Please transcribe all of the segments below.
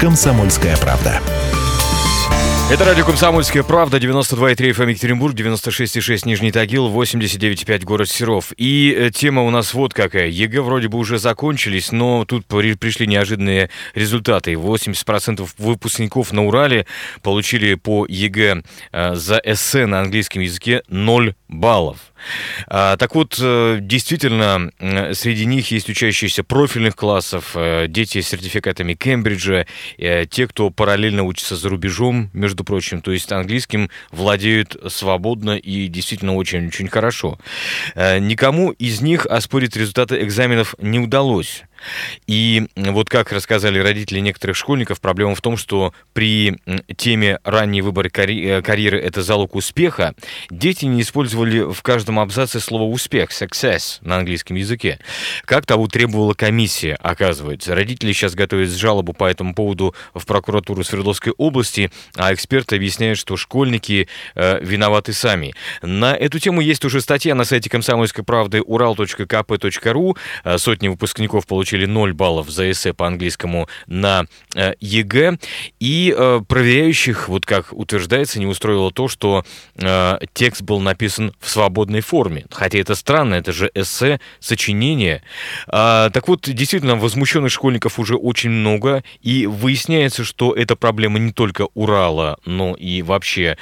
«Комсомольская правда». Это радио «Комсомольская правда», 92,3 FM Екатеринбург, 96,6 Нижний Тагил, 89,5 город Серов. И э, тема у нас вот какая. ЕГЭ вроде бы уже закончились, но тут пришли неожиданные результаты. 80% выпускников на Урале получили по ЕГЭ э, за эссе на английском языке 0 баллов. А, так вот, э, действительно, среди них есть учащиеся профильных классов, э, дети с сертификатами Кембриджа, э, те, кто параллельно учится за рубежом, между прочим, то есть английским владеют свободно и действительно очень-очень хорошо. Никому из них оспорить результаты экзаменов не удалось. И вот как рассказали родители некоторых школьников, проблема в том, что при теме «ранний выбор карьеры» – это залог успеха, дети не использовали в каждом абзаце слово «успех» – «success» на английском языке. Как того требовала комиссия, оказывается. Родители сейчас готовят жалобу по этому поводу в прокуратуру Свердловской области, а эксперты объясняют, что школьники э, виноваты сами. На эту тему есть уже статья на сайте комсомольской правды урал.кп.ру. Э, сотни выпускников получили получили 0 баллов за эссе по английскому на э, ЕГЭ. И э, проверяющих, вот как утверждается, не устроило то, что э, текст был написан в свободной форме. Хотя это странно, это же эссе, сочинение. А, так вот, действительно, возмущенных школьников уже очень много. И выясняется, что это проблема не только Урала, но и вообще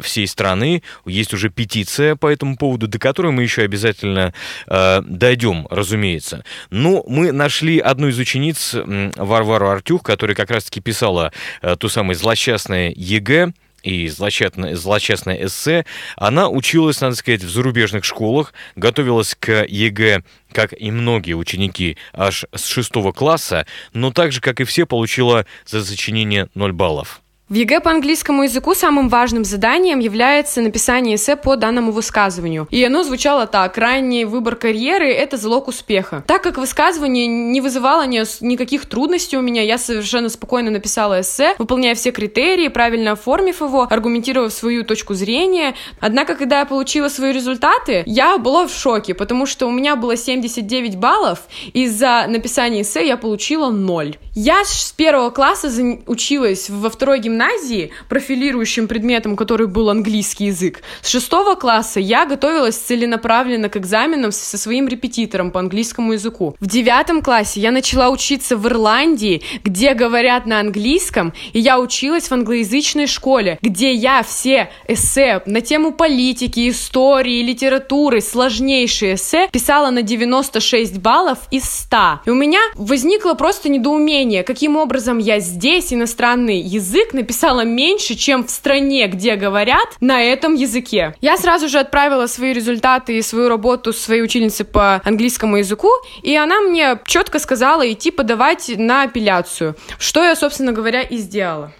всей страны. Есть уже петиция по этому поводу, до которой мы еще обязательно дойдем, разумеется. Но мы на нашли одну из учениц, Варвару Артюх, которая как раз-таки писала э, то самое злосчастное ЕГЭ, и злосчастное, злосчастное эссе, она училась, надо сказать, в зарубежных школах, готовилась к ЕГЭ, как и многие ученики, аж с шестого класса, но так же, как и все, получила за сочинение 0 баллов. В ЕГЭ по английскому языку самым важным заданием является написание эссе по данному высказыванию. И оно звучало так. Ранний выбор карьеры – это залог успеха. Так как высказывание не вызывало ни, никаких трудностей у меня, я совершенно спокойно написала эссе, выполняя все критерии, правильно оформив его, аргументировав свою точку зрения. Однако, когда я получила свои результаты, я была в шоке, потому что у меня было 79 баллов, и за написание эссе я получила 0. Я с первого класса училась во второй гимназии гимназии профилирующим предметом, который был английский язык, с шестого класса я готовилась целенаправленно к экзаменам со своим репетитором по английскому языку. В девятом классе я начала учиться в Ирландии, где говорят на английском, и я училась в англоязычной школе, где я все эссе на тему политики, истории, литературы, сложнейшие эссе писала на 96 баллов из 100. И у меня возникло просто недоумение, каким образом я здесь иностранный язык написала написала меньше, чем в стране, где говорят на этом языке. Я сразу же отправила свои результаты и свою работу своей ученице по английскому языку, и она мне четко сказала идти подавать на апелляцию, что я, собственно говоря, и сделала.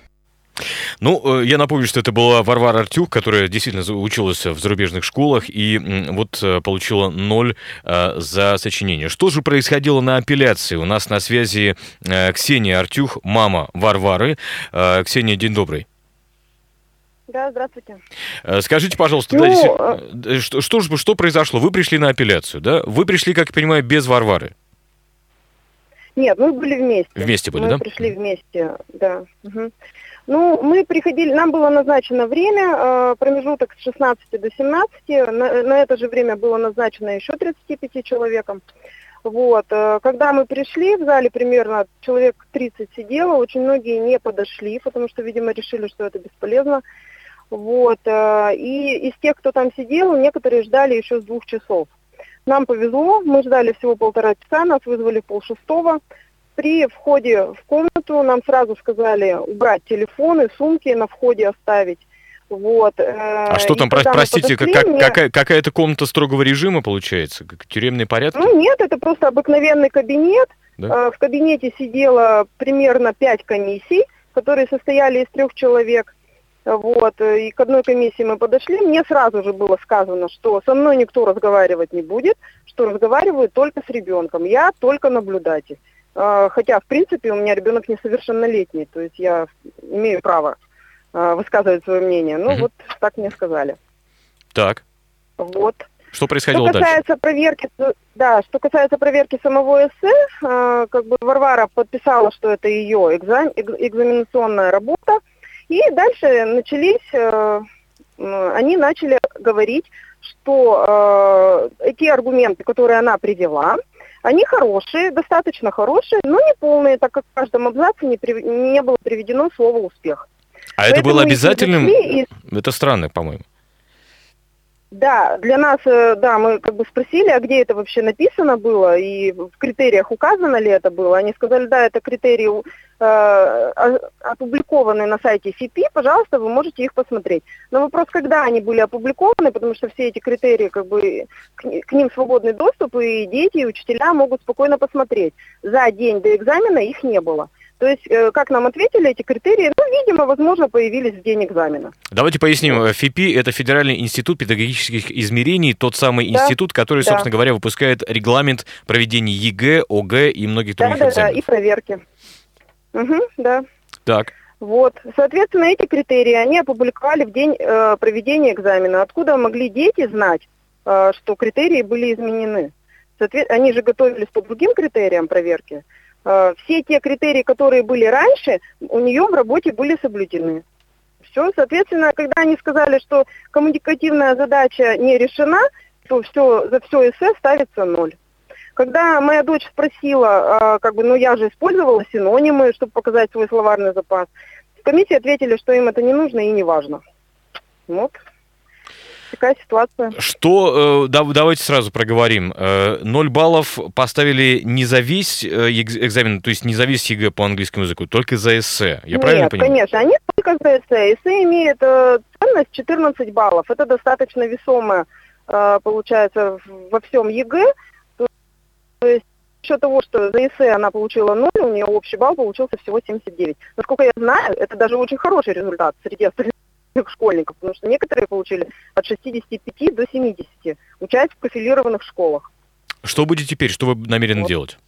Ну, э, я напомню, что это была Варвара Артюк, которая действительно училась в зарубежных школах и вот э, получила ноль э, за сочинение. Что же происходило на апелляции? У нас на связи Ксения Артюх, мама Варвары. Ксения, день добрый. Да, здравствуйте. Скажите, пожалуйста, ну, да, что, что, что произошло? Вы пришли на апелляцию, да? Вы пришли, как я понимаю, без Варвары. Нет, мы были вместе. Вместе были, мы да? Мы пришли вместе, да. Угу. Ну, мы приходили, нам было назначено время, э, промежуток с 16 до 17, на, на это же время было назначено еще 35 человеком. Вот, э, когда мы пришли, в зале примерно человек 30 сидело, очень многие не подошли, потому что, видимо, решили, что это бесполезно. Вот, э, и из тех, кто там сидел, некоторые ждали еще с двух часов. Нам повезло, мы ждали всего полтора часа, нас вызвали в полшестого. При входе в комнату нам сразу сказали убрать телефоны, сумки на входе оставить. Вот. Э, а что там, про- простите, подошли, как, мне... какая, какая-то комната строгого режима получается? Как тюремный порядок? Ну нет, это просто обыкновенный кабинет. Да? Э, в кабинете сидело примерно пять комиссий, которые состояли из трех человек. Вот, и к одной комиссии мы подошли, мне сразу же было сказано, что со мной никто разговаривать не будет, что разговаривают только с ребенком, я только наблюдатель. А, хотя, в принципе, у меня ребенок несовершеннолетний, то есть я имею право а, высказывать свое мнение. Ну, Мгм. вот так мне сказали. Так. Вот. Что происходило Что дальше? касается проверки, то- да, что касается проверки самого эссе, э, как бы Варвара подписала, что это ее экзам- эк- экзаменационная работа, и дальше начались, э, они начали говорить, что э, эти аргументы, которые она привела, они хорошие, достаточно хорошие, но не полные, так как в каждом абзаце не, прив- не было приведено слово «успех». А это было Поэтому обязательным? и Это странно, по-моему. Да, для нас, э, да, мы как бы спросили, а где это вообще написано было, и в критериях указано ли это было. Они сказали, да, это критерии опубликованы на сайте ФИПИ, пожалуйста, вы можете их посмотреть. Но вопрос, когда они были опубликованы, потому что все эти критерии, как бы, к, ни- к ним свободный доступ, и дети, и учителя могут спокойно посмотреть. За день до экзамена их не было. То есть, э, как нам ответили, эти критерии, ну, видимо, возможно, появились в день экзамена. Давайте поясним. Э, ФИПИ – это Федеральный институт педагогических измерений, тот самый Да, институт, который, да. собственно говоря, выпускает регламент проведения ЕГЭ, ОГЭ и многих Да, других да, да, экзаменов. и проверки. Угу, да. Так. Вот, соответственно, эти критерии они опубликовали в день э, проведения экзамена. Откуда могли дети знать, э, что критерии были изменены? Соответ- Они же готовились по другим критериям проверки. Э, все те критерии, которые были раньше, у нее в работе были соблюдены. Все, соответственно, когда они сказали, что коммуникативная задача не решена, то все, за все эссе ставится ноль. Когда моя дочь спросила, а, как бы, ну я же использовала синонимы, чтобы показать свой словарный запас, в комиссии ответили, что им это не нужно и не важно. Вот. Такая ситуация. Что, э, да- давайте сразу проговорим. Э, Ноль баллов поставили не за весь э, экз- экзамен, то есть не за весь ЕГЭ по английскому языку, только за эссе. Я правильно Нет, понимаю? конечно, они только за эссе. Эссе имеет э, ценность 14 баллов. Это достаточно весомое, э, получается, во всем ЕГЭ. То есть за счет того, что за эссе она получила 0, у нее общий балл получился всего 79. Насколько я знаю, это даже очень хороший результат среди остальных школьников, потому что некоторые получили от 65 до 70, учась в профилированных школах. Что будет теперь? Что вы намерены Вот. делать?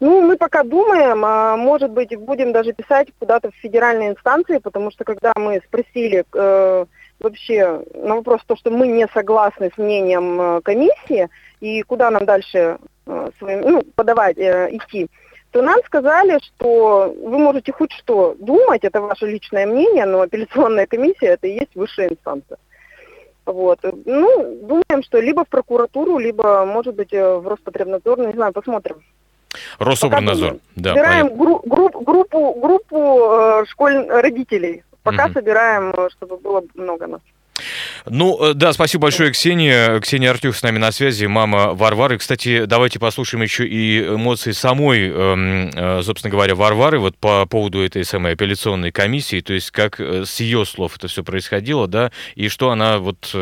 Ну, мы пока думаем, а, может быть, будем даже писать куда-то в федеральные инстанции, потому что когда мы спросили э, вообще на вопрос то, что мы не согласны с мнением э, комиссии и куда нам дальше э, своим, ну, подавать, э, идти, то нам сказали, что вы можете хоть что думать, это ваше личное мнение, но апелляционная комиссия это и есть высшая инстанция. Вот. Ну, думаем, что либо в прокуратуру, либо, может быть, э, в Роспотребнадзор, не знаю, посмотрим. Рособорнадзор. Да, собираем гру- групп- группу, группу э, школь родителей. Пока Мгм. собираем, чтобы было много нас. Ну, э, да, спасибо большое, Ксения. Ксения Артюх с нами на связи, мама Варвары. Кстати, давайте послушаем еще и эмоции самой, эм, э, собственно говоря, Варвары вот по поводу этой самой апелляционной комиссии, то есть как э, с ее слов это все происходило, да, и что она вот,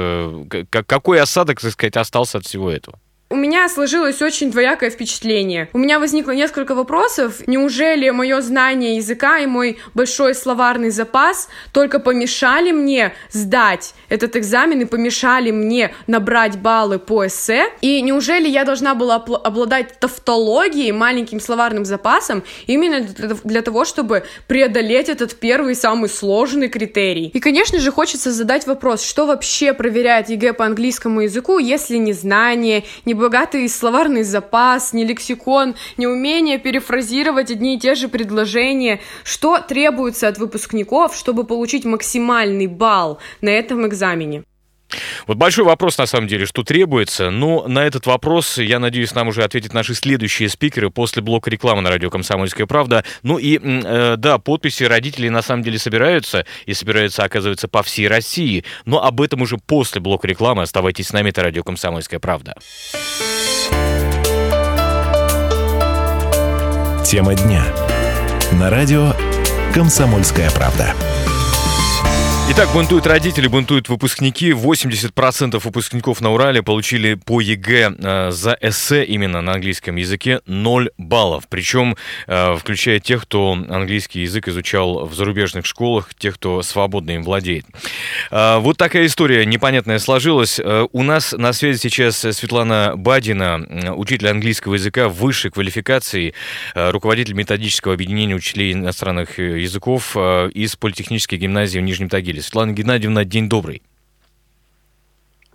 какой осадок, так сказать, остался от всего этого. У меня сложилось очень двоякое впечатление. У меня возникло несколько вопросов. Неужели мое знание языка и мой большой словарный запас только помешали мне сдать этот экзамен и помешали мне набрать баллы по эссе? И неужели я должна была обладать тавтологией, маленьким словарным запасом, именно для того, чтобы преодолеть этот первый самый сложный критерий? И, конечно же, хочется задать вопрос, что вообще проверяет ЕГЭ по английскому языку, если не знание, не богатый словарный запас, не лексикон, не умение перефразировать одни и те же предложения. Что требуется от выпускников, чтобы получить максимальный балл на этом экзамене? Вот большой вопрос, на самом деле, что требуется, но на этот вопрос, я надеюсь, нам уже ответят наши следующие спикеры после блока рекламы на радио «Комсомольская правда». Ну и, э, да, подписи родителей на самом деле собираются, и собираются, оказывается, по всей России, но об этом уже после блока рекламы. Оставайтесь с нами, это радио «Комсомольская правда». Тема дня. На радио «Комсомольская правда». Итак, бунтуют родители, бунтуют выпускники. 80% выпускников на Урале получили по ЕГЭ э, за эссе именно на английском языке 0 баллов. Причем э, включая тех, кто английский язык изучал в зарубежных школах, тех, кто свободно им владеет. Э, вот такая история непонятная сложилась. У нас на связи сейчас Светлана Бадина, учитель английского языка высшей квалификации, руководитель методического объединения учителей иностранных языков из политехнической гимназии в Нижнем Тагиле. Светлана Геннадьевна, день добрый.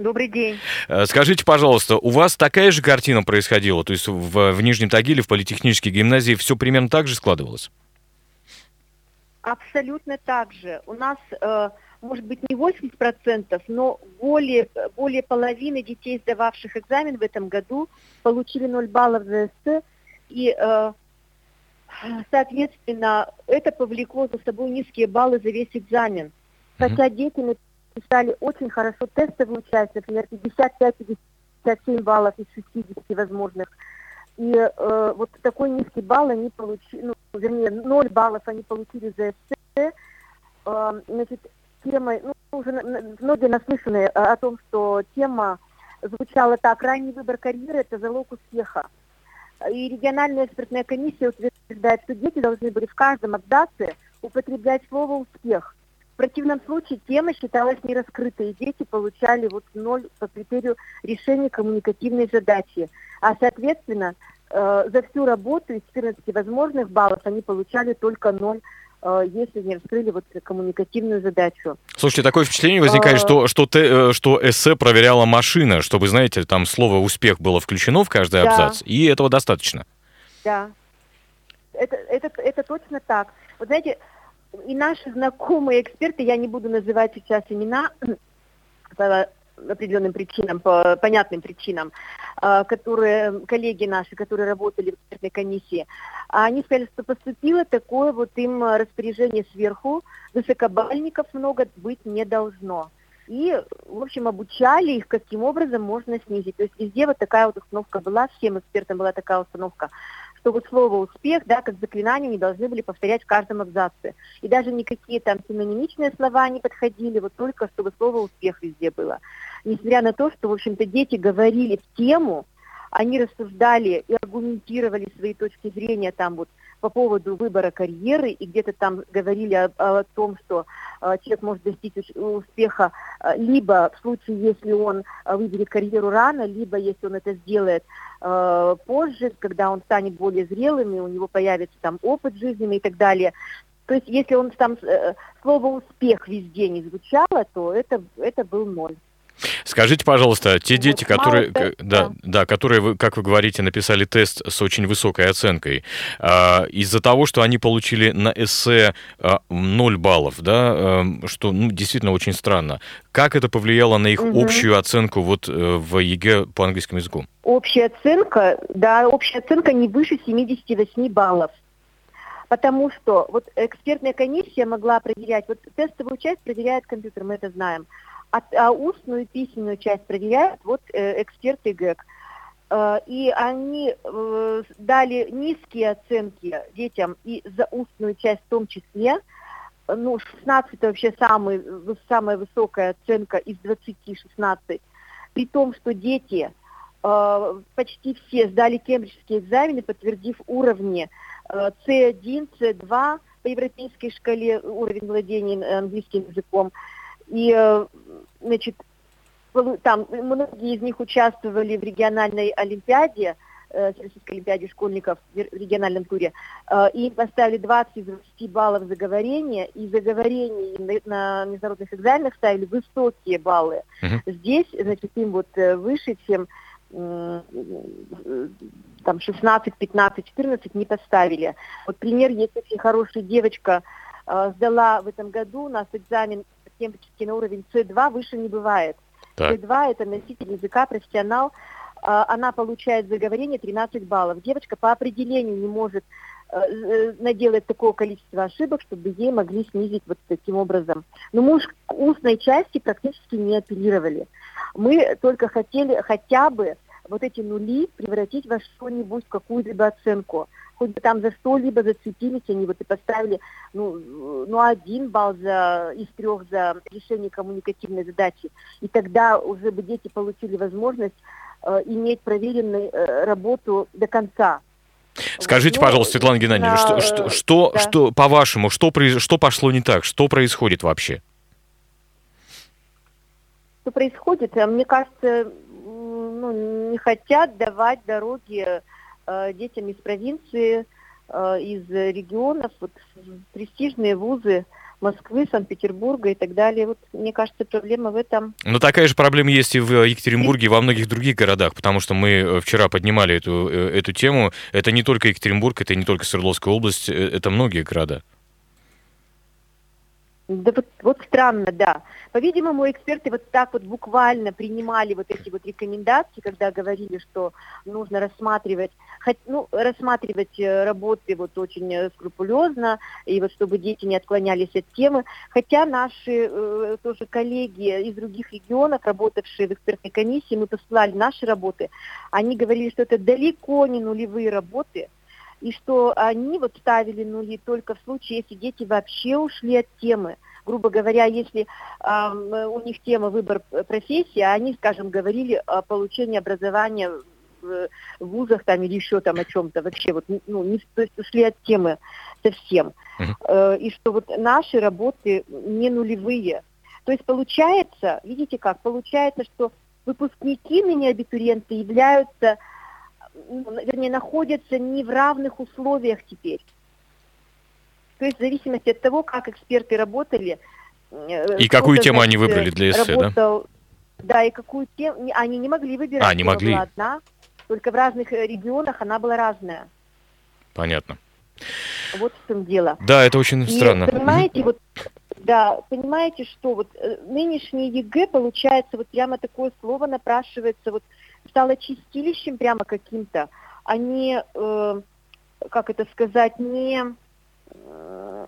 Добрый день. Э, Скажите, пожалуйста, у вас такая же картина происходила? То есть в, в Нижнем Тагиле, в политехнической гимназии все примерно так же складывалось? Абсолютно так же. У нас, э, может быть, не 80%, но более, более половины детей, сдававших экзамен в этом году, получили 0 баллов за эссе. И, э, соответственно, это повлекло за собой низкие баллы за весь экзамен. Хотя дети написали очень хорошо тестовую часть, например, 55-57 баллов из 60 возможных. И э, вот такой низкий балл они получили, ну, вернее, 0 баллов они получили за эссе. Э, значит, тема, ну, уже многие наслышаны о, о том, что тема звучала так, ранний выбор карьеры – это залог успеха. И региональная экспертная комиссия утверждает, что дети должны были в каждом абзаце употреблять слово «успех». В противном случае тема считалась нераскрытой, и дети получали вот ноль по критерию решения коммуникативной задачи. А, соответственно, э, за всю работу из 14 возможных баллов они получали только ноль, э, если не раскрыли вот коммуникативную задачу. Слушайте, такое впечатление возникает, А. что, что, те- э, что эссе проверяла машина, чтобы, знаете, там слово «успех» было включено в каждый Да. абзац, и этого достаточно. Да, это, это, это точно так. Вот знаете, и наши знакомые эксперты, я не буду называть сейчас имена по определенным причинам, по понятным причинам, а, которые, коллеги наши, которые работали в экспертной комиссии, они сказали, что поступило такое вот им распоряжение сверху, высокобальников много быть не должно. И, в общем, обучали их, каким образом можно снизить. То есть везде вот такая вот установка была, всем экспертам была такая установка, что вот слово «успех», да, как заклинание, не должны были повторять в каждом абзаце. И даже никакие там синонимичные слова не подходили, вот только чтобы слово «успех» везде было. Несмотря на то, что, в общем-то, дети говорили в тему, они рассуждали и аргументировали свои точки зрения там вот по поводу выбора карьеры и где-то там говорили о, о том, что э, человек может достичь успеха э, либо в случае, если он э, выберет карьеру рано, либо если он это сделает позже, когда он станет более зрелым и у него появится там опыт жизненный и так далее. То есть если он там слово успех везде не звучало, то это это был ноль. Скажите, пожалуйста, те дети, которые, да, да, которые, вы, как вы говорите, написали тест с очень высокой оценкой, а, из-за того, что они получили на эссе а, 0 баллов, да, эм, что ну, действительно очень странно, как это повлияло на их Мгм. общую оценку вот э, в ЕГЭ по английскому языку? Общая оценка, да, общая оценка не выше 78 баллов. Потому что вот экспертная комиссия могла проверять, вот тестовую часть проверяет компьютер, мы это знаем, а, а устную письменную часть проверяют вот э, эксперты ГЭК. Э, и они э, дали низкие оценки детям и за устную часть в том числе. Ну, 16 это вообще самый, самая высокая оценка из 20 16. При том, что дети э, почти все сдали кембриджские экзамены, подтвердив уровни э, C1, C2 по европейской шкале, уровень владения э, английским языком. И, э, значит, там многие из них участвовали в региональной олимпиаде, э, Всероссийской олимпиаде школьников в ре- в региональном туре, э, и им поставили 20 из 20 баллов за говорение, и за говорение на, на международных экзаменах ставили высокие баллы. Мгм. Здесь, значит, им вот э, выше, чем э, там 16, 15, 14 не поставили. Вот пример есть очень хорошая девочка, э, сдала в этом году у нас экзамен кембриджский на уровень C2, выше не бывает. Так. C2 это носитель языка, профессионал, а, она получает за говорение 13 баллов. Девочка по определению не может э, э, наделать такого количества ошибок, чтобы ей могли снизить вот таким образом. Но мы уж к устной части практически не апеллировали. Мы только хотели хотя бы вот эти нули превратить во что-нибудь, в какую-либо оценку. Хоть бы там за что либо зацепились, они вот и поставили ну, ну один балл за, из трех за решение коммуникативной задачи. И тогда уже бы дети получили возможность э, иметь проверенную э, работу до конца. Скажите, вот, пожалуйста, Светлана Геннадьевна, что, что, что, да. что по-вашему, что, что пошло не так? Что происходит вообще? Что происходит? Мне кажется, ну, не хотят давать дороги э, детям из провинции, э, из регионов, вот, престижные вузы Москвы, Санкт-Петербурга и так далее. Вот, мне кажется, проблема в этом. Но такая же проблема есть и в Екатеринбурге, и во многих других городах, потому что мы э, вчера поднимали эту, э, эту тему. Это не только Екатеринбург, это не только Свердловская область, э, это многие города. Да вот, вот странно, да. По-видимому, эксперты вот так вот буквально принимали вот эти вот рекомендации, когда говорили, что нужно рассматривать, ну, рассматривать э, работы вот очень э, скрупулезно, и вот чтобы дети не отклонялись от темы. Хотя наши э, тоже коллеги из других регионов, работавшие в экспертной комиссии, мы посылали наши работы, они говорили, что это далеко не нулевые работы, и что они вот ставили нули только в случае, если дети вообще ушли от темы. Грубо говоря, если э, у них тема выбор профессии, а они, скажем, говорили о получении образования в вузах там или еще там о чем-то вообще вот ну не то есть ушли от темы совсем uh-huh. и что вот наши работы не нулевые то есть получается видите как получается что выпускники ныне абитуриенты являются вернее, находятся не в равных условиях теперь. То есть в зависимости от того, как эксперты работали. Э, и какую тему значит, они выбрали для эссе, работал, да? Да, и какую тему, они не могли выбирать. А, не могли. Была одна, только в разных э, регионах она была разная. Понятно. Вот в чем дело. Да, это очень и, странно. Понимаете, вот да, понимаете, что вот э, нынешний ЕГЭ, получается, вот прямо такое слово напрашивается, вот стало чистилищем прямо каким-то, а не, э, как это сказать, не... Э,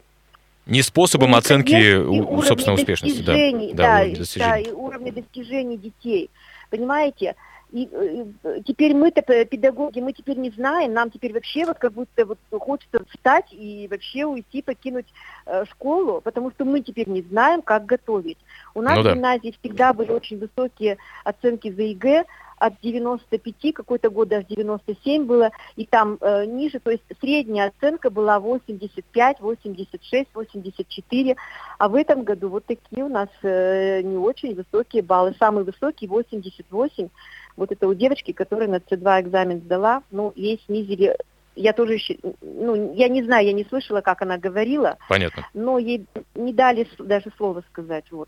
не способом не оценки у, собственной успешности, да. Да, да, да, и уровня достижений детей. Понимаете? И, и теперь мы-то педагоги, мы теперь не знаем, нам теперь вообще вот как будто вот хочется встать и вообще уйти, покинуть э, школу, потому что мы теперь не знаем, как готовить. У нас ну, да. в гимназии всегда были очень высокие оценки за ЕГЭ, от 95, какой-то год даже 97 было, и там э, ниже, то есть средняя оценка была 85, 86, 84, а в этом году вот такие у нас э, не очень высокие баллы. Самый высокий 88, вот это у девочки, которая на C2 экзамен сдала, ну, ей снизили я тоже еще, ну, я не знаю, я не слышала, как она говорила. Понятно. Но ей не дали даже слова сказать. Вот.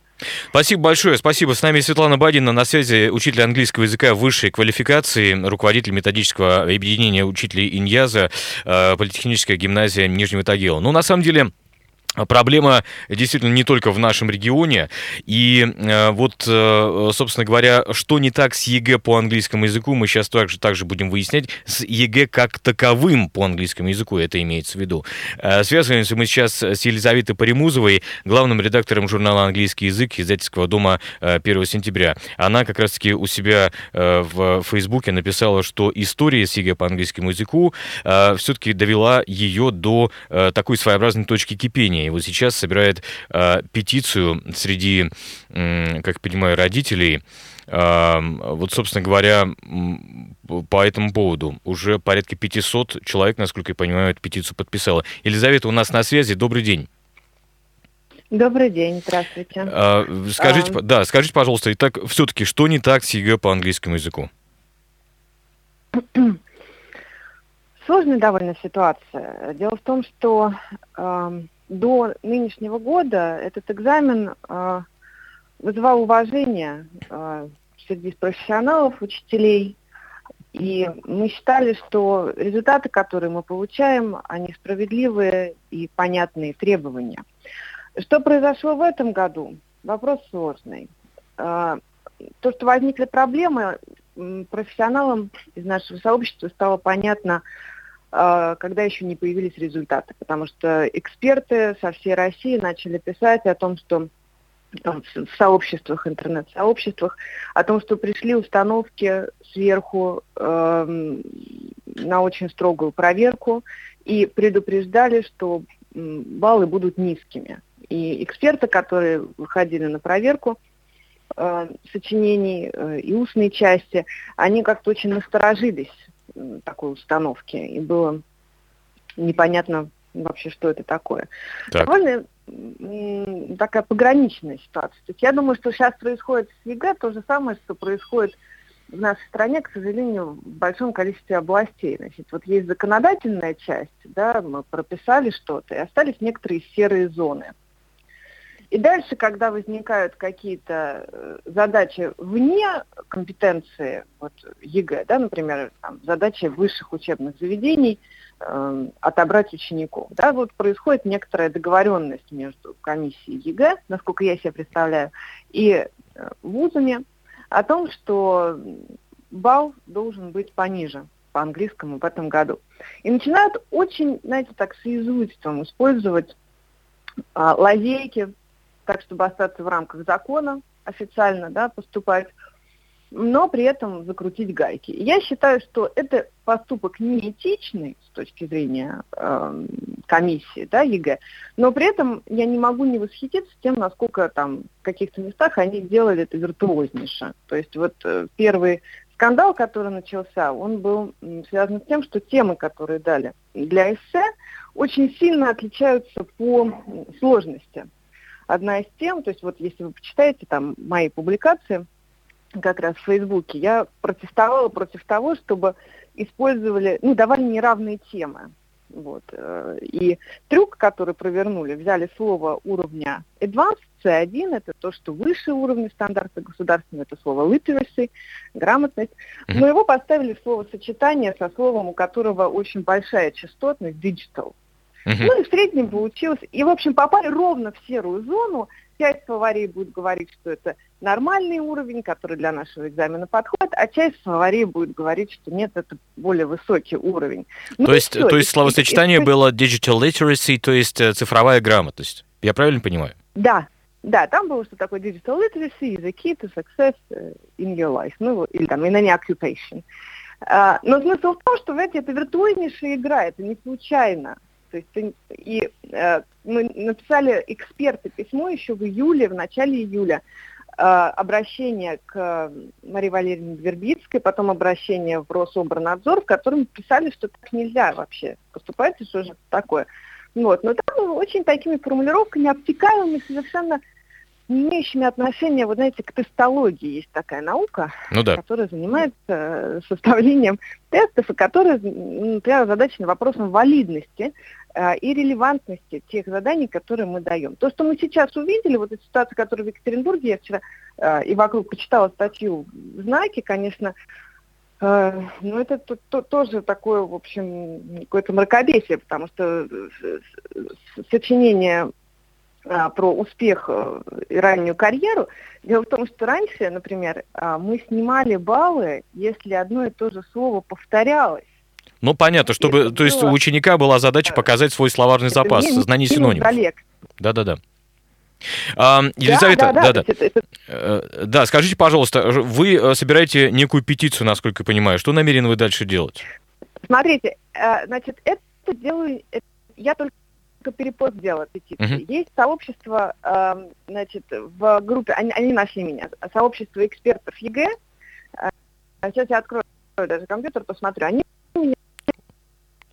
Спасибо большое. Спасибо. С нами Светлана Бадина на связи, учитель английского языка высшей квалификации, руководитель методического объединения учителей инъяза, э, политехническая гимназия Нижнего Тагила. Ну, на самом деле, Проблема действительно не только в нашем регионе. И э, вот, э, собственно говоря, что не так с ЕГЭ по английскому языку, мы сейчас также, также будем выяснять. С ЕГЭ как таковым по английскому языку, это имеется в виду. Э, связываемся мы сейчас с Елизаветой Паримузовой, главным редактором журнала «Английский язык» издательского дома э, 1 сентября. Она как раз-таки у себя э, в Фейсбуке написала, что история с ЕГЭ по английскому языку э, все-таки довела ее до э, такой своеобразной точки кипения и вот сейчас собирает э, петицию среди, э, как понимаю, родителей. Э, вот, собственно говоря, по этому поводу уже порядка 500 человек, насколько я понимаю, эту петицию подписало. Елизавета у нас на связи. Добрый день. Добрый день, здравствуйте. А, скажите, а... да, скажите, пожалуйста, итак, все-таки, что не так с ЕГЭ по английскому языку? Сложная довольно ситуация. Дело в том, что э, до нынешнего года этот экзамен э, вызывал уважение э, среди профессионалов, учителей. И мы считали, что результаты, которые мы получаем, они справедливые и понятные требования. Что произошло в этом году? Вопрос сложный. Э, то, что возникли проблемы, профессионалам из нашего сообщества стало понятно а, когда еще не появились результаты, потому что эксперты со всей России начали писать о том, что там, в сообществах, интернет-сообществах, о том, что пришли установки сверху э, на очень строгую проверку, и предупреждали, что баллы будут низкими. И эксперты, которые выходили на проверку э, сочинений э, и устной части, они как-то очень насторожились такой установки. И было непонятно вообще, что это такое. Так. Довольно такая пограничная ситуация. То есть я думаю, что сейчас происходит с ЕГЭ то же самое, что происходит в нашей стране, к сожалению, в большом количестве областей. Значит, вот есть законодательная часть, да, мы прописали что-то, и остались некоторые серые зоны. И дальше, когда возникают какие-то э, задачи вне компетенции вот, ЕГЭ, да, например, там, задачи высших учебных заведений э, отобрать учеников, да, вот происходит некоторая договоренность между комиссией ЕГЭ, насколько я себе представляю, и э, вузами о том, что балл должен быть пониже по английскому в этом году. И начинают очень, знаете, так с иезуитством использовать а, лазейки, так, чтобы остаться в рамках закона, официально да, поступать, но при этом закрутить гайки. Я считаю, что это поступок неэтичный с точки зрения э, комиссии да, ЕГЭ, но при этом я не могу не восхититься тем, насколько там в каких-то местах они делали это виртуознейше. То есть вот э, первый скандал, который начался, он был связан с тем, что темы, которые дали для эссе, очень сильно отличаются по сложности одна из тем, то есть вот если вы почитаете там мои публикации, как раз в Фейсбуке, я протестовала против того, чтобы использовали, ну, давали неравные темы. Вот. Э, и трюк, который провернули, взяли слово уровня advanced, C1, это то, что выше уровня стандарта государственного, это слово literacy, грамотность, но его поставили в словосочетание со словом, у которого очень большая частотность, digital. Угу. Ну и в среднем получилось. И, в общем, попали ровно в серую зону. Часть словарей будет говорить, что это нормальный уровень, который для нашего экзамена подходит, а часть словарей будет говорить, что нет, это более высокий уровень. Ну, то, есть, все. то есть словосочетание и, было digital literacy, то есть э, цифровая грамотность. Я правильно понимаю? Да, да, там было что такое digital literacy key to success э, in your life, ну, или там in any occupation. Uh, но смысл в том, что, знаете, это виртуознейшая игра, это не случайно. То есть и э, мы написали эксперты письмо еще в июле, в начале июля, э, обращение к Марии Валерьевне Вербицкой, потом обращение в Рособорнадзор, в котором писали, что так нельзя вообще поступать, и что же такое. Вот. Но там очень такими формулировками обтекаемыми, совершенно не имеющими отношения, вот знаете, к тестологии. Есть такая наука, ну да. которая занимается э, составлением тестов, и которая, например, озадачена вопросом валидности и релевантности тех заданий, которые мы даем. То, что мы сейчас увидели, вот эта ситуация, которая в Екатеринбурге, я вчера э, и вокруг почитала статью в «Знаке», конечно, э, ну, это то, то, тоже такое, в общем, какое-то мракобесие, потому что сочинение а, про успех э, и раннюю карьеру. Дело в том, что раньше, например, мы снимали баллы, если одно и то же слово повторялось. Ну, понятно, чтобы, то есть у ученика была задача показать свой словарный запас, знание синонимов. Да-да-да. А, Елизавета, да, да, да, да. Это, э, да, скажите, пожалуйста, вы э, собираете некую петицию, насколько я понимаю. Что намерены вы дальше делать? Смотрите, значит, это делаю, я только перепост сделала петиции. Uh-huh. Есть сообщество, э, значит, в группе, они, они нашли меня, сообщество экспертов ЕГЭ. Э, сейчас я открою даже компьютер, посмотрю. Они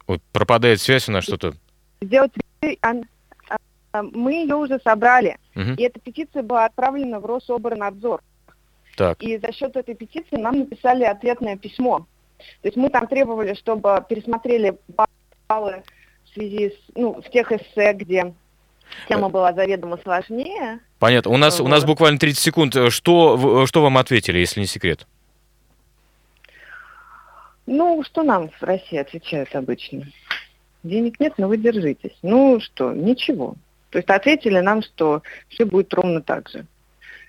Вот пропадает связь у нас что-то. Сделать... Мы ее уже собрали. Uh-huh. И эта петиция была отправлена в Рособорнадзор. Так. И за счет этой петиции нам написали ответное письмо. То есть мы там требовали, чтобы пересмотрели баллы в связи с, ну, в тех эссе, где тема была заведомо сложнее. Понятно. У нас, у нас буквально 30 секунд. Что, что вам ответили, если не секрет? Ну, что нам в России отвечают обычно? Денег нет, но вы держитесь. Ну что, ничего. То есть ответили нам, что все будет ровно так же.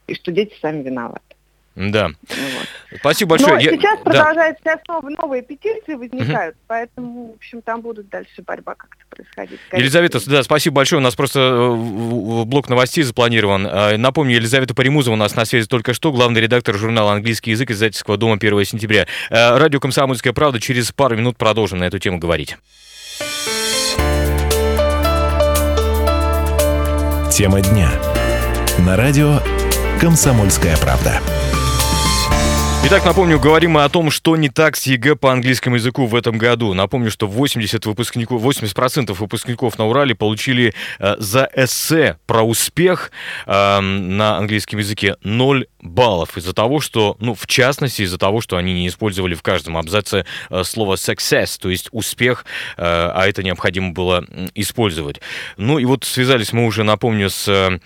И что дети сами виноваты. Да. Вот. Спасибо большое. Но Я... сейчас да. продолжаются основы, новые петиции возникают, угу. поэтому, в общем, там будет дальше борьба как-то происходить. Скорее. Елизавета, да, спасибо большое. У нас просто э, блок новостей запланирован. А, напомню, Елизавета Паримузова у нас на связи только что, главный редактор журнала «Английский язык» издательского дома 1 сентября. Э, радио «Комсомольская правда» через пару минут продолжим на эту тему говорить. Тема дня. На радио «Комсомольская правда». Итак, напомню, говорим мы о том, что не так с ЕГЭ по английскому языку в этом году. Напомню, что 80 выпускников, 80% выпускников на Урале получили э, за эссе про успех э, на английском языке 0 баллов из-за того, что, ну, в частности, из-за того, что они не использовали в каждом абзаце э, слово success, то есть успех, э, а это необходимо было использовать. Ну и вот связались мы уже, напомню, с э,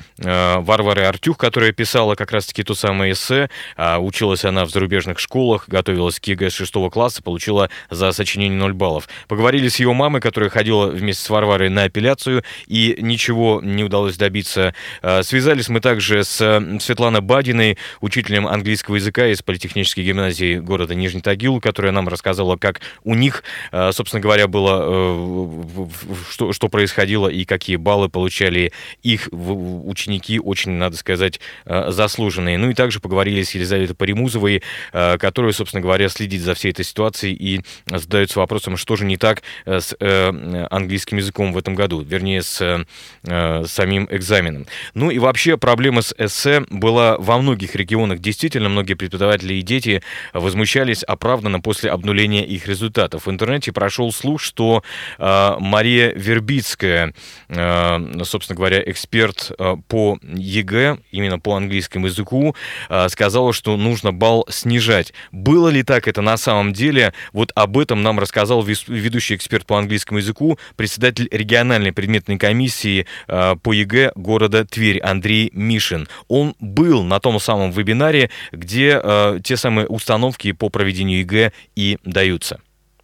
Варварой Артюх, которая писала как раз-таки то самое эссе. Э, училась она в зарубежных школах, готовилась к ЕГЭ с 6 класса, получила за сочинение 0 баллов. Поговорили с ее мамой, которая ходила вместе с Варварой на апелляцию, и ничего не удалось добиться. Связались мы также с Светланой Бадиной, учителем английского языка из политехнической гимназии города Нижний Тагил, которая нам рассказала, как у них, э, собственно говоря, было, э, что, что происходило и какие баллы получали их ученики, очень, надо сказать, э, заслуженные. Ну и также поговорили с Елизаветой Паримузовой, которая, собственно говоря, следит за всей этой ситуацией и задается вопросом, что же не так с английским языком в этом году, вернее, с самим экзаменом. Ну и вообще проблема с эссе была во многих регионах действительно многие преподаватели и дети возмущались оправданно после обнуления их результатов. В интернете прошел слух, что э, Мария Вербицкая, э, собственно говоря, эксперт э, по ЕГЭ, именно по английскому языку, э, сказала, что нужно балл снижать. Было ли так это на самом деле? Вот об этом нам рассказал ведущий эксперт по английскому языку, председатель региональной предметной комиссии э, по ЕГЭ города Тверь Андрей Мишин. Он был на том самом самом вебинаре, где э, те самые установки по проведению ЕГЭ и даются.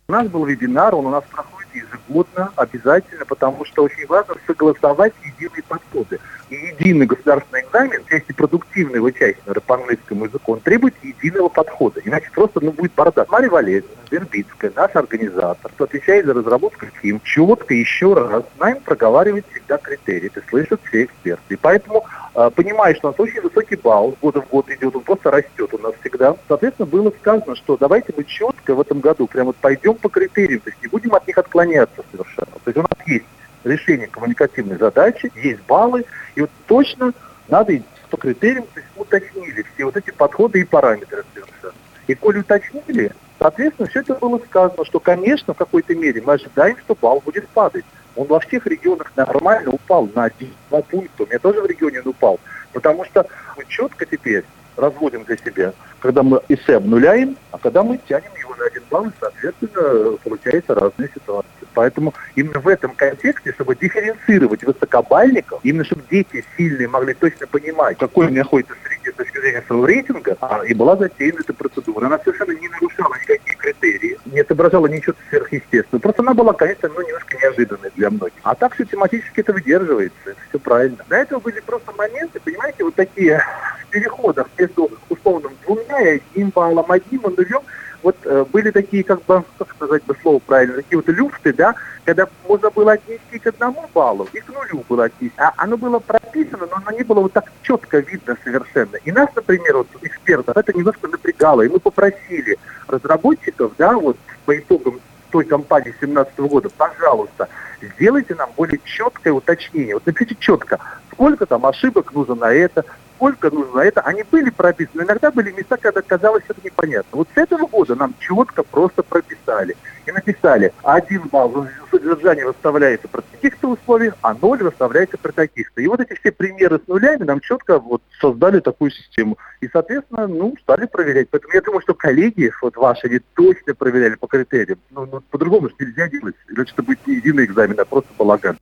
У нас был вебинар, он у нас проходит ежегодно, обязательно, потому что очень важно согласовать единые подходы. И единый государственный экзамен, в части продуктивной его части, например, по английскому языку, он требует единого подхода. Иначе просто ну, будет бардак. Мария Валерьевна Вербицкая, наш организатор, кто отвечает за разработку СКИМ, четко еще раз нам проговаривает всегда критерии. Это слышат все эксперты. И поэтому а, понимая, что у нас очень высокий балл, года в год идет, он просто растет у нас всегда. Соответственно, было сказано, что давайте мы четко в этом году прямо вот пойдем по критериям, то есть не будем от них отклоняться совершенно. То есть у нас есть решение коммуникативной задачи, есть баллы, и вот точно надо по критериям, то есть уточнили все вот эти подходы и параметры совершенно. И коли уточнили, соответственно, все это было сказано, что, конечно, в какой-то мере мы ожидаем, что балл будет падать. Он во всех регионах нормально упал на 1-2 пункта. У меня тоже в регионе он упал. Потому что мы четко теперь разводим для себя, когда мы эссе обнуляем, а когда мы тянем на один балл, и, соответственно, получается разные ситуации. Поэтому именно в этом контексте, чтобы дифференцировать высокобальников, именно чтобы дети сильные могли точно понимать, какой он находится среди с точки зрения своего рейтинга, а, и была затеяна эта процедура. Она совершенно не нарушала никакие критерии, не отображала ничего сверхъестественного. Просто она была, конечно, ну, немножко неожиданной для многих. А так все тематически это выдерживается, это все правильно. До этого были просто моменты, понимаете, вот такие в переходах между условным двумя и одним баллом, одним и нулем, вот э, были такие, как бы, как сказать бы слово правильно, такие вот люфты, да, когда можно было отнести к одному баллу и к нулю было отнести. А оно было прописано, но оно не было вот так четко видно совершенно. И нас, например, вот экспертов, это немножко напрягало, и мы попросили разработчиков, да, вот по итогам той кампании 2017 года, пожалуйста, сделайте нам более четкое уточнение. Вот напишите четко, сколько там ошибок нужно на это, сколько нужно это. Они были прописаны, но иногда были места, когда казалось это непонятно. Вот с этого года нам четко просто прописали. И написали, один балл содержание выставляется при таких-то условиях, а ноль выставляется при таких-то. И вот эти все примеры с нулями нам четко вот создали такую систему. И, соответственно, ну, стали проверять. Поэтому я думаю, что коллеги вот ваши, они точно проверяли по критериям. Ну, ну по-другому же нельзя делать. Иначе это будет не единый экзамен, а просто балаган.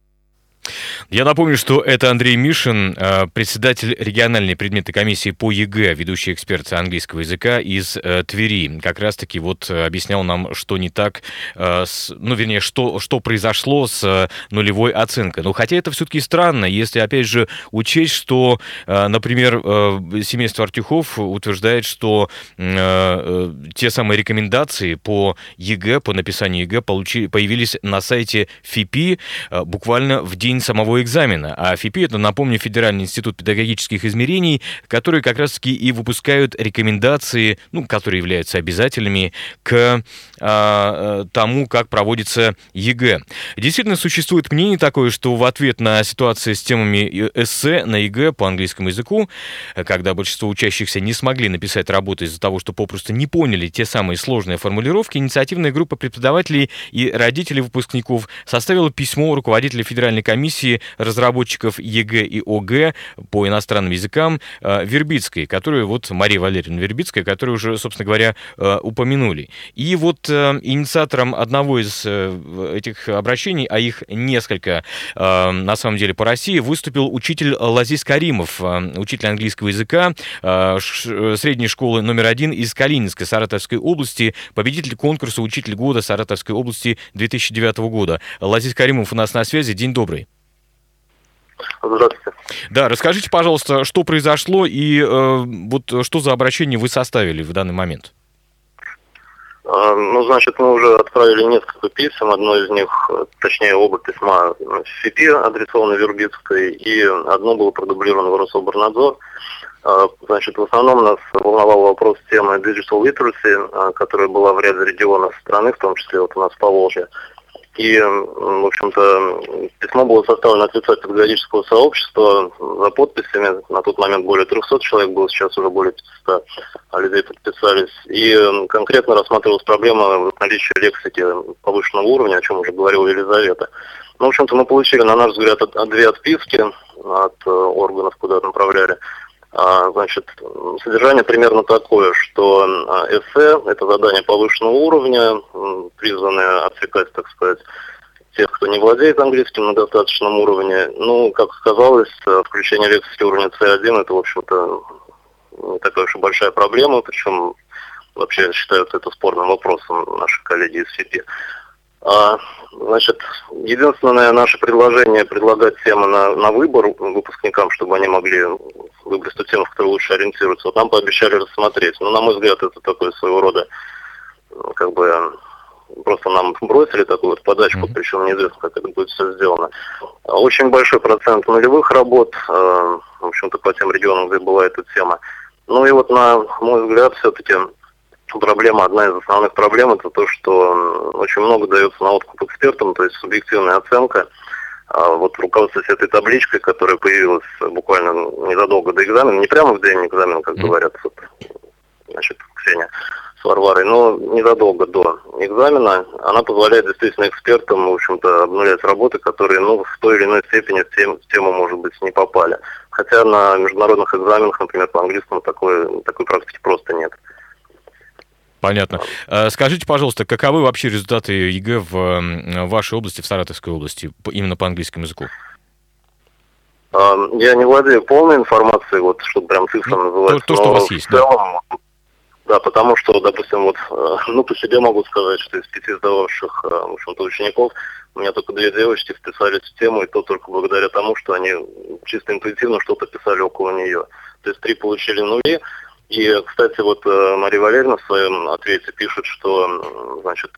Я напомню, что это Андрей Мишин, э, председатель региональной предметной комиссии по ЕГЭ, ведущий эксперт английского языка из э, Твери. Как раз-таки вот э, объяснял нам, что не так, ну, вернее, что, что произошло с нулевой оценкой. Но хотя это все-таки странно, если, опять же, учесть, что, например, семейство Артюхов утверждает, что те самые рекомендации по ЕГЭ, по написанию ЕГЭ получили, появились на сайте ФИПИ буквально в день самого экзамена. А ФИПИ – это, напомню, Федеральный институт педагогических измерений, которые как раз-таки и выпускают рекомендации, ну, которые являются обязательными к а, тому, как проводится ЕГЭ. Действительно, существует мнение такое, что в ответ на ситуацию с темами эссе на ЕГЭ по английскому языку, когда большинство учащихся не смогли написать работу из-за того, что попросту не поняли те самые сложные формулировки, инициативная группа преподавателей и родителей выпускников составила письмо руководителя Федеральной комиссии разработчиков ЕГЭ и ОГЭ по иностранным языкам э, Вербицкой, которую вот Мария Валерьевна Вербицкая, которую уже, собственно говоря, э, упомянули. И вот э, инициатором одного из этих обращений, а их несколько на самом деле по России, выступил учитель Лазис Каримов, учитель английского языка средней школы номер один из Калининской Саратовской области, победитель конкурса «Учитель года Саратовской области» 2009 года. Лазис Каримов у нас на связи. День добрый. Здравствуйте. Да, расскажите, пожалуйста, что произошло и э, вот что за обращение вы составили в данный момент? А, ну, значит, мы уже отправили несколько писем. Одно из них, точнее, оба письма в ФИПИ, адресованы Вербицкой, и одно было продублировано в Рособорнадзор. А, значит, в основном нас волновал вопрос темы Digital Literacy, а, которая была в ряде регионов страны, в том числе вот у нас в Поволжье. И, в общем-то, письмо было составлено от лица педагогического сообщества за подписями. На тот момент более 300 человек было, сейчас уже более 500 людей подписались. И конкретно рассматривалась проблема наличия лексики повышенного уровня, о чем уже говорила Елизавета. Ну, в общем-то, мы получили, на наш взгляд, две отписки от э, органов, куда направляли. А, значит, содержание примерно такое, что а, эссе – это задание повышенного уровня, призванное отвлекать, так сказать, тех, кто не владеет английским на достаточном уровне. Ну, как сказалось, включение лексики уровня C1 – это, в общем-то, не такая уж и большая проблема, причем вообще считают это спорным вопросом наши коллеги из ФИПИ. А, значит, единственное наше предложение предлагать темы на, на выбор выпускникам, чтобы они могли выбрать ту тему, в которой лучше ориентируются. Вот нам пообещали рассмотреть. Но, на мой взгляд, это такой своего рода, как бы, просто нам бросили такую вот подачку, mm-hmm. причем неизвестно, как это будет все сделано. Очень большой процент нулевых работ, э, в общем-то, по тем регионам, где была эта тема. Ну и вот, на мой взгляд, все-таки проблема, одна из основных проблем, это то, что очень много дается на откуп экспертам, то есть субъективная оценка. А вот руководствуясь этой табличкой, которая появилась буквально незадолго до экзамена, не прямо в день экзамена, как говорят, вот, значит, Ксения с Варварой, но незадолго до экзамена, она позволяет действительно экспертам, в общем-то, обнулять работы, которые, ну, в той или иной степени в, тем, в тему, может быть, не попали. Хотя на международных экзаменах, например, по английскому, такой, такой практики просто нет. Понятно. Э, скажите, пожалуйста, каковы вообще результаты ЕГЭ в вашей области, в Саратовской области, именно по английскому языку? Я не владею полной информацией, вот, чтобы прям цифры ну, называть. То, то, что у вас есть, целом, да. Да, потому что, допустим, вот, э, ну, по себе могу сказать, что из пяти сдававших, э, в общем-то, учеников, у меня только две девочки вписались в тему, и то только благодаря тому, что они чисто интуитивно что-то писали около нее. То есть три получили нули, и, кстати, вот э, Мария Валерьевна в своем ответе пишет, что, значит...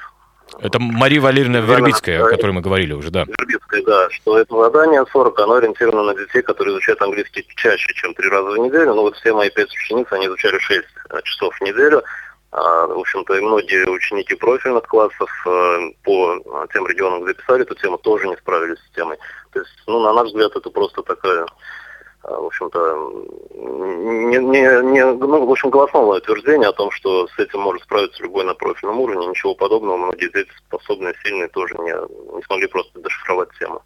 Это Мария Валерьевна Вербицкая, о которой мы говорили уже, да. Вербицкая, да, что это задание 40, оно ориентировано на детей, которые изучают английский чаще, чем три раза в неделю. Ну вот все мои пять учениц, они изучали 6 э, часов в неделю. А, в общем-то, и многие ученики профильных классов э, по тем регионам, где писали эту тему, тоже не справились с темой. То есть, ну, на наш взгляд, это просто такая а, в общем-то, не, не, не, ну, в общем, голословное утверждение о том, что с этим может справиться любой на профильном уровне, ничего подобного. Многие дети способные, сильные тоже не, не смогли просто дешифровать тему.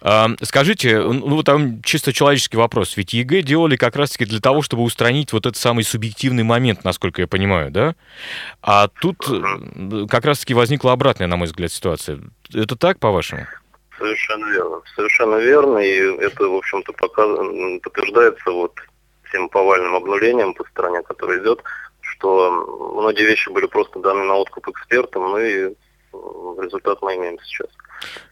А, скажите, ну там чисто человеческий вопрос. Ведь ЕГЭ делали как раз-таки для того, чтобы устранить вот этот самый субъективный момент, насколько я понимаю, да? А тут uh-huh. как раз-таки возникла обратная, на мой взгляд, ситуация. Это так, по-вашему? Совершенно верно. Совершенно верно. И это, в общем-то, показ... подтверждается вот тем повальным обнулением по стране, который идет, что многие вещи были просто даны на откуп экспертам, ну и результат мы имеем сейчас.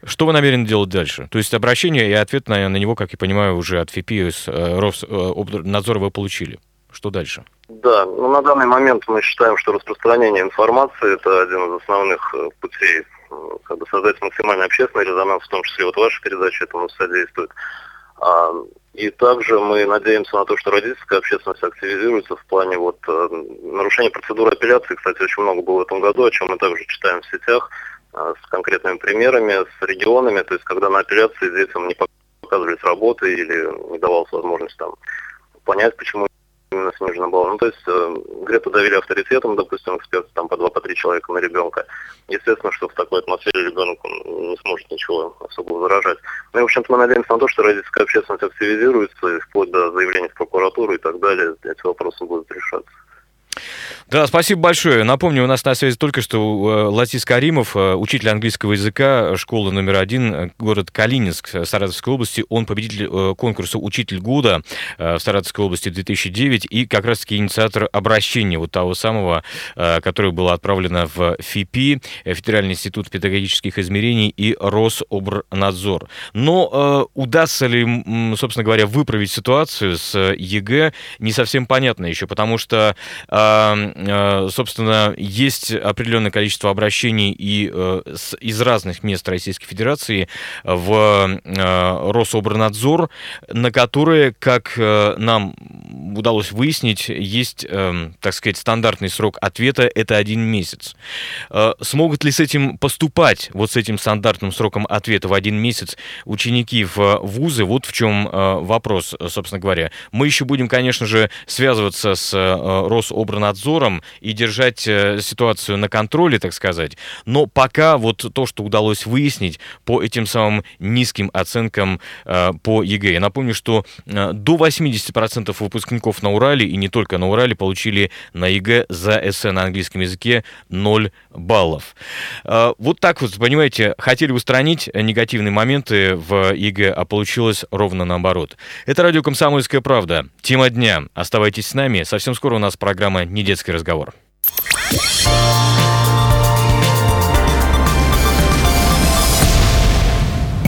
Что вы намерены делать дальше? То есть обращение и ответ на, на него, как я понимаю, уже от ФИПИ с э, Роснадзора вы получили. Что дальше? Да, ну на данный момент мы считаем, что распространение информации это один из основных э, путей как бы создать максимально общественный резонанс, в том числе вот ваша передача этому содействует. А, и также мы надеемся на то, что родительская общественность активизируется в плане вот э, нарушения процедуры апелляции. Кстати, очень много было в этом году, о чем мы также читаем в сетях э, с конкретными примерами, с регионами. То есть, когда на апелляции детям не показывались работы или не давалась возможность там понять, почему именно снижена была. Ну, то есть э, где-то давили авторитетом, допустим, эксперты там по два, по три человека на ребенка. Естественно, что в такой атмосфере ребенок не сможет ничего особо выражать. Ну и, в общем-то, мы надеемся на то, что родительская общественность активизируется, и вплоть до заявления в прокуратуру и так далее, эти вопросы будут решаться. Да, спасибо большое. Напомню, у нас на связи только что э, Латис Каримов, э, учитель английского языка, школа номер один, э, город Калининск, Саратовской области. Он победитель конкурса «Учитель года» в Саратовской области 2009 и как раз-таки инициатор обращения вот того самого, которое было отправлено в ФИПИ, Федеральный институт педагогических измерений и Рособрнадзор. Но удастся ли, собственно говоря, выправить ситуацию с ЕГЭ, не совсем понятно еще, потому что Э, собственно, есть определенное количество обращений и э, из разных мест Российской Федерации в э, Рособорнадзор, на которые, как нам удалось выяснить, есть, так сказать, стандартный срок ответа – это один месяц. Смогут ли с этим поступать, вот с этим стандартным сроком ответа в один месяц ученики в вузы? Вот в чем вопрос, собственно говоря. Мы еще будем, конечно же, связываться с Рособорнадзором и держать э, ситуацию на контроле, так сказать. Но пока вот то, что удалось выяснить по этим самым низким оценкам э, по ЕГЭ. Я напомню, что э, до 80% выпускников на Урале, и не только на Урале, получили на ЕГЭ за эссе на английском языке 0 баллов. Вот так вот, понимаете, хотели устранить негативные моменты в ЕГЭ, а получилось ровно наоборот. Это радио «Комсомольская правда». Тема дня. Оставайтесь с нами. Совсем скоро у нас программа «Недетский разговор».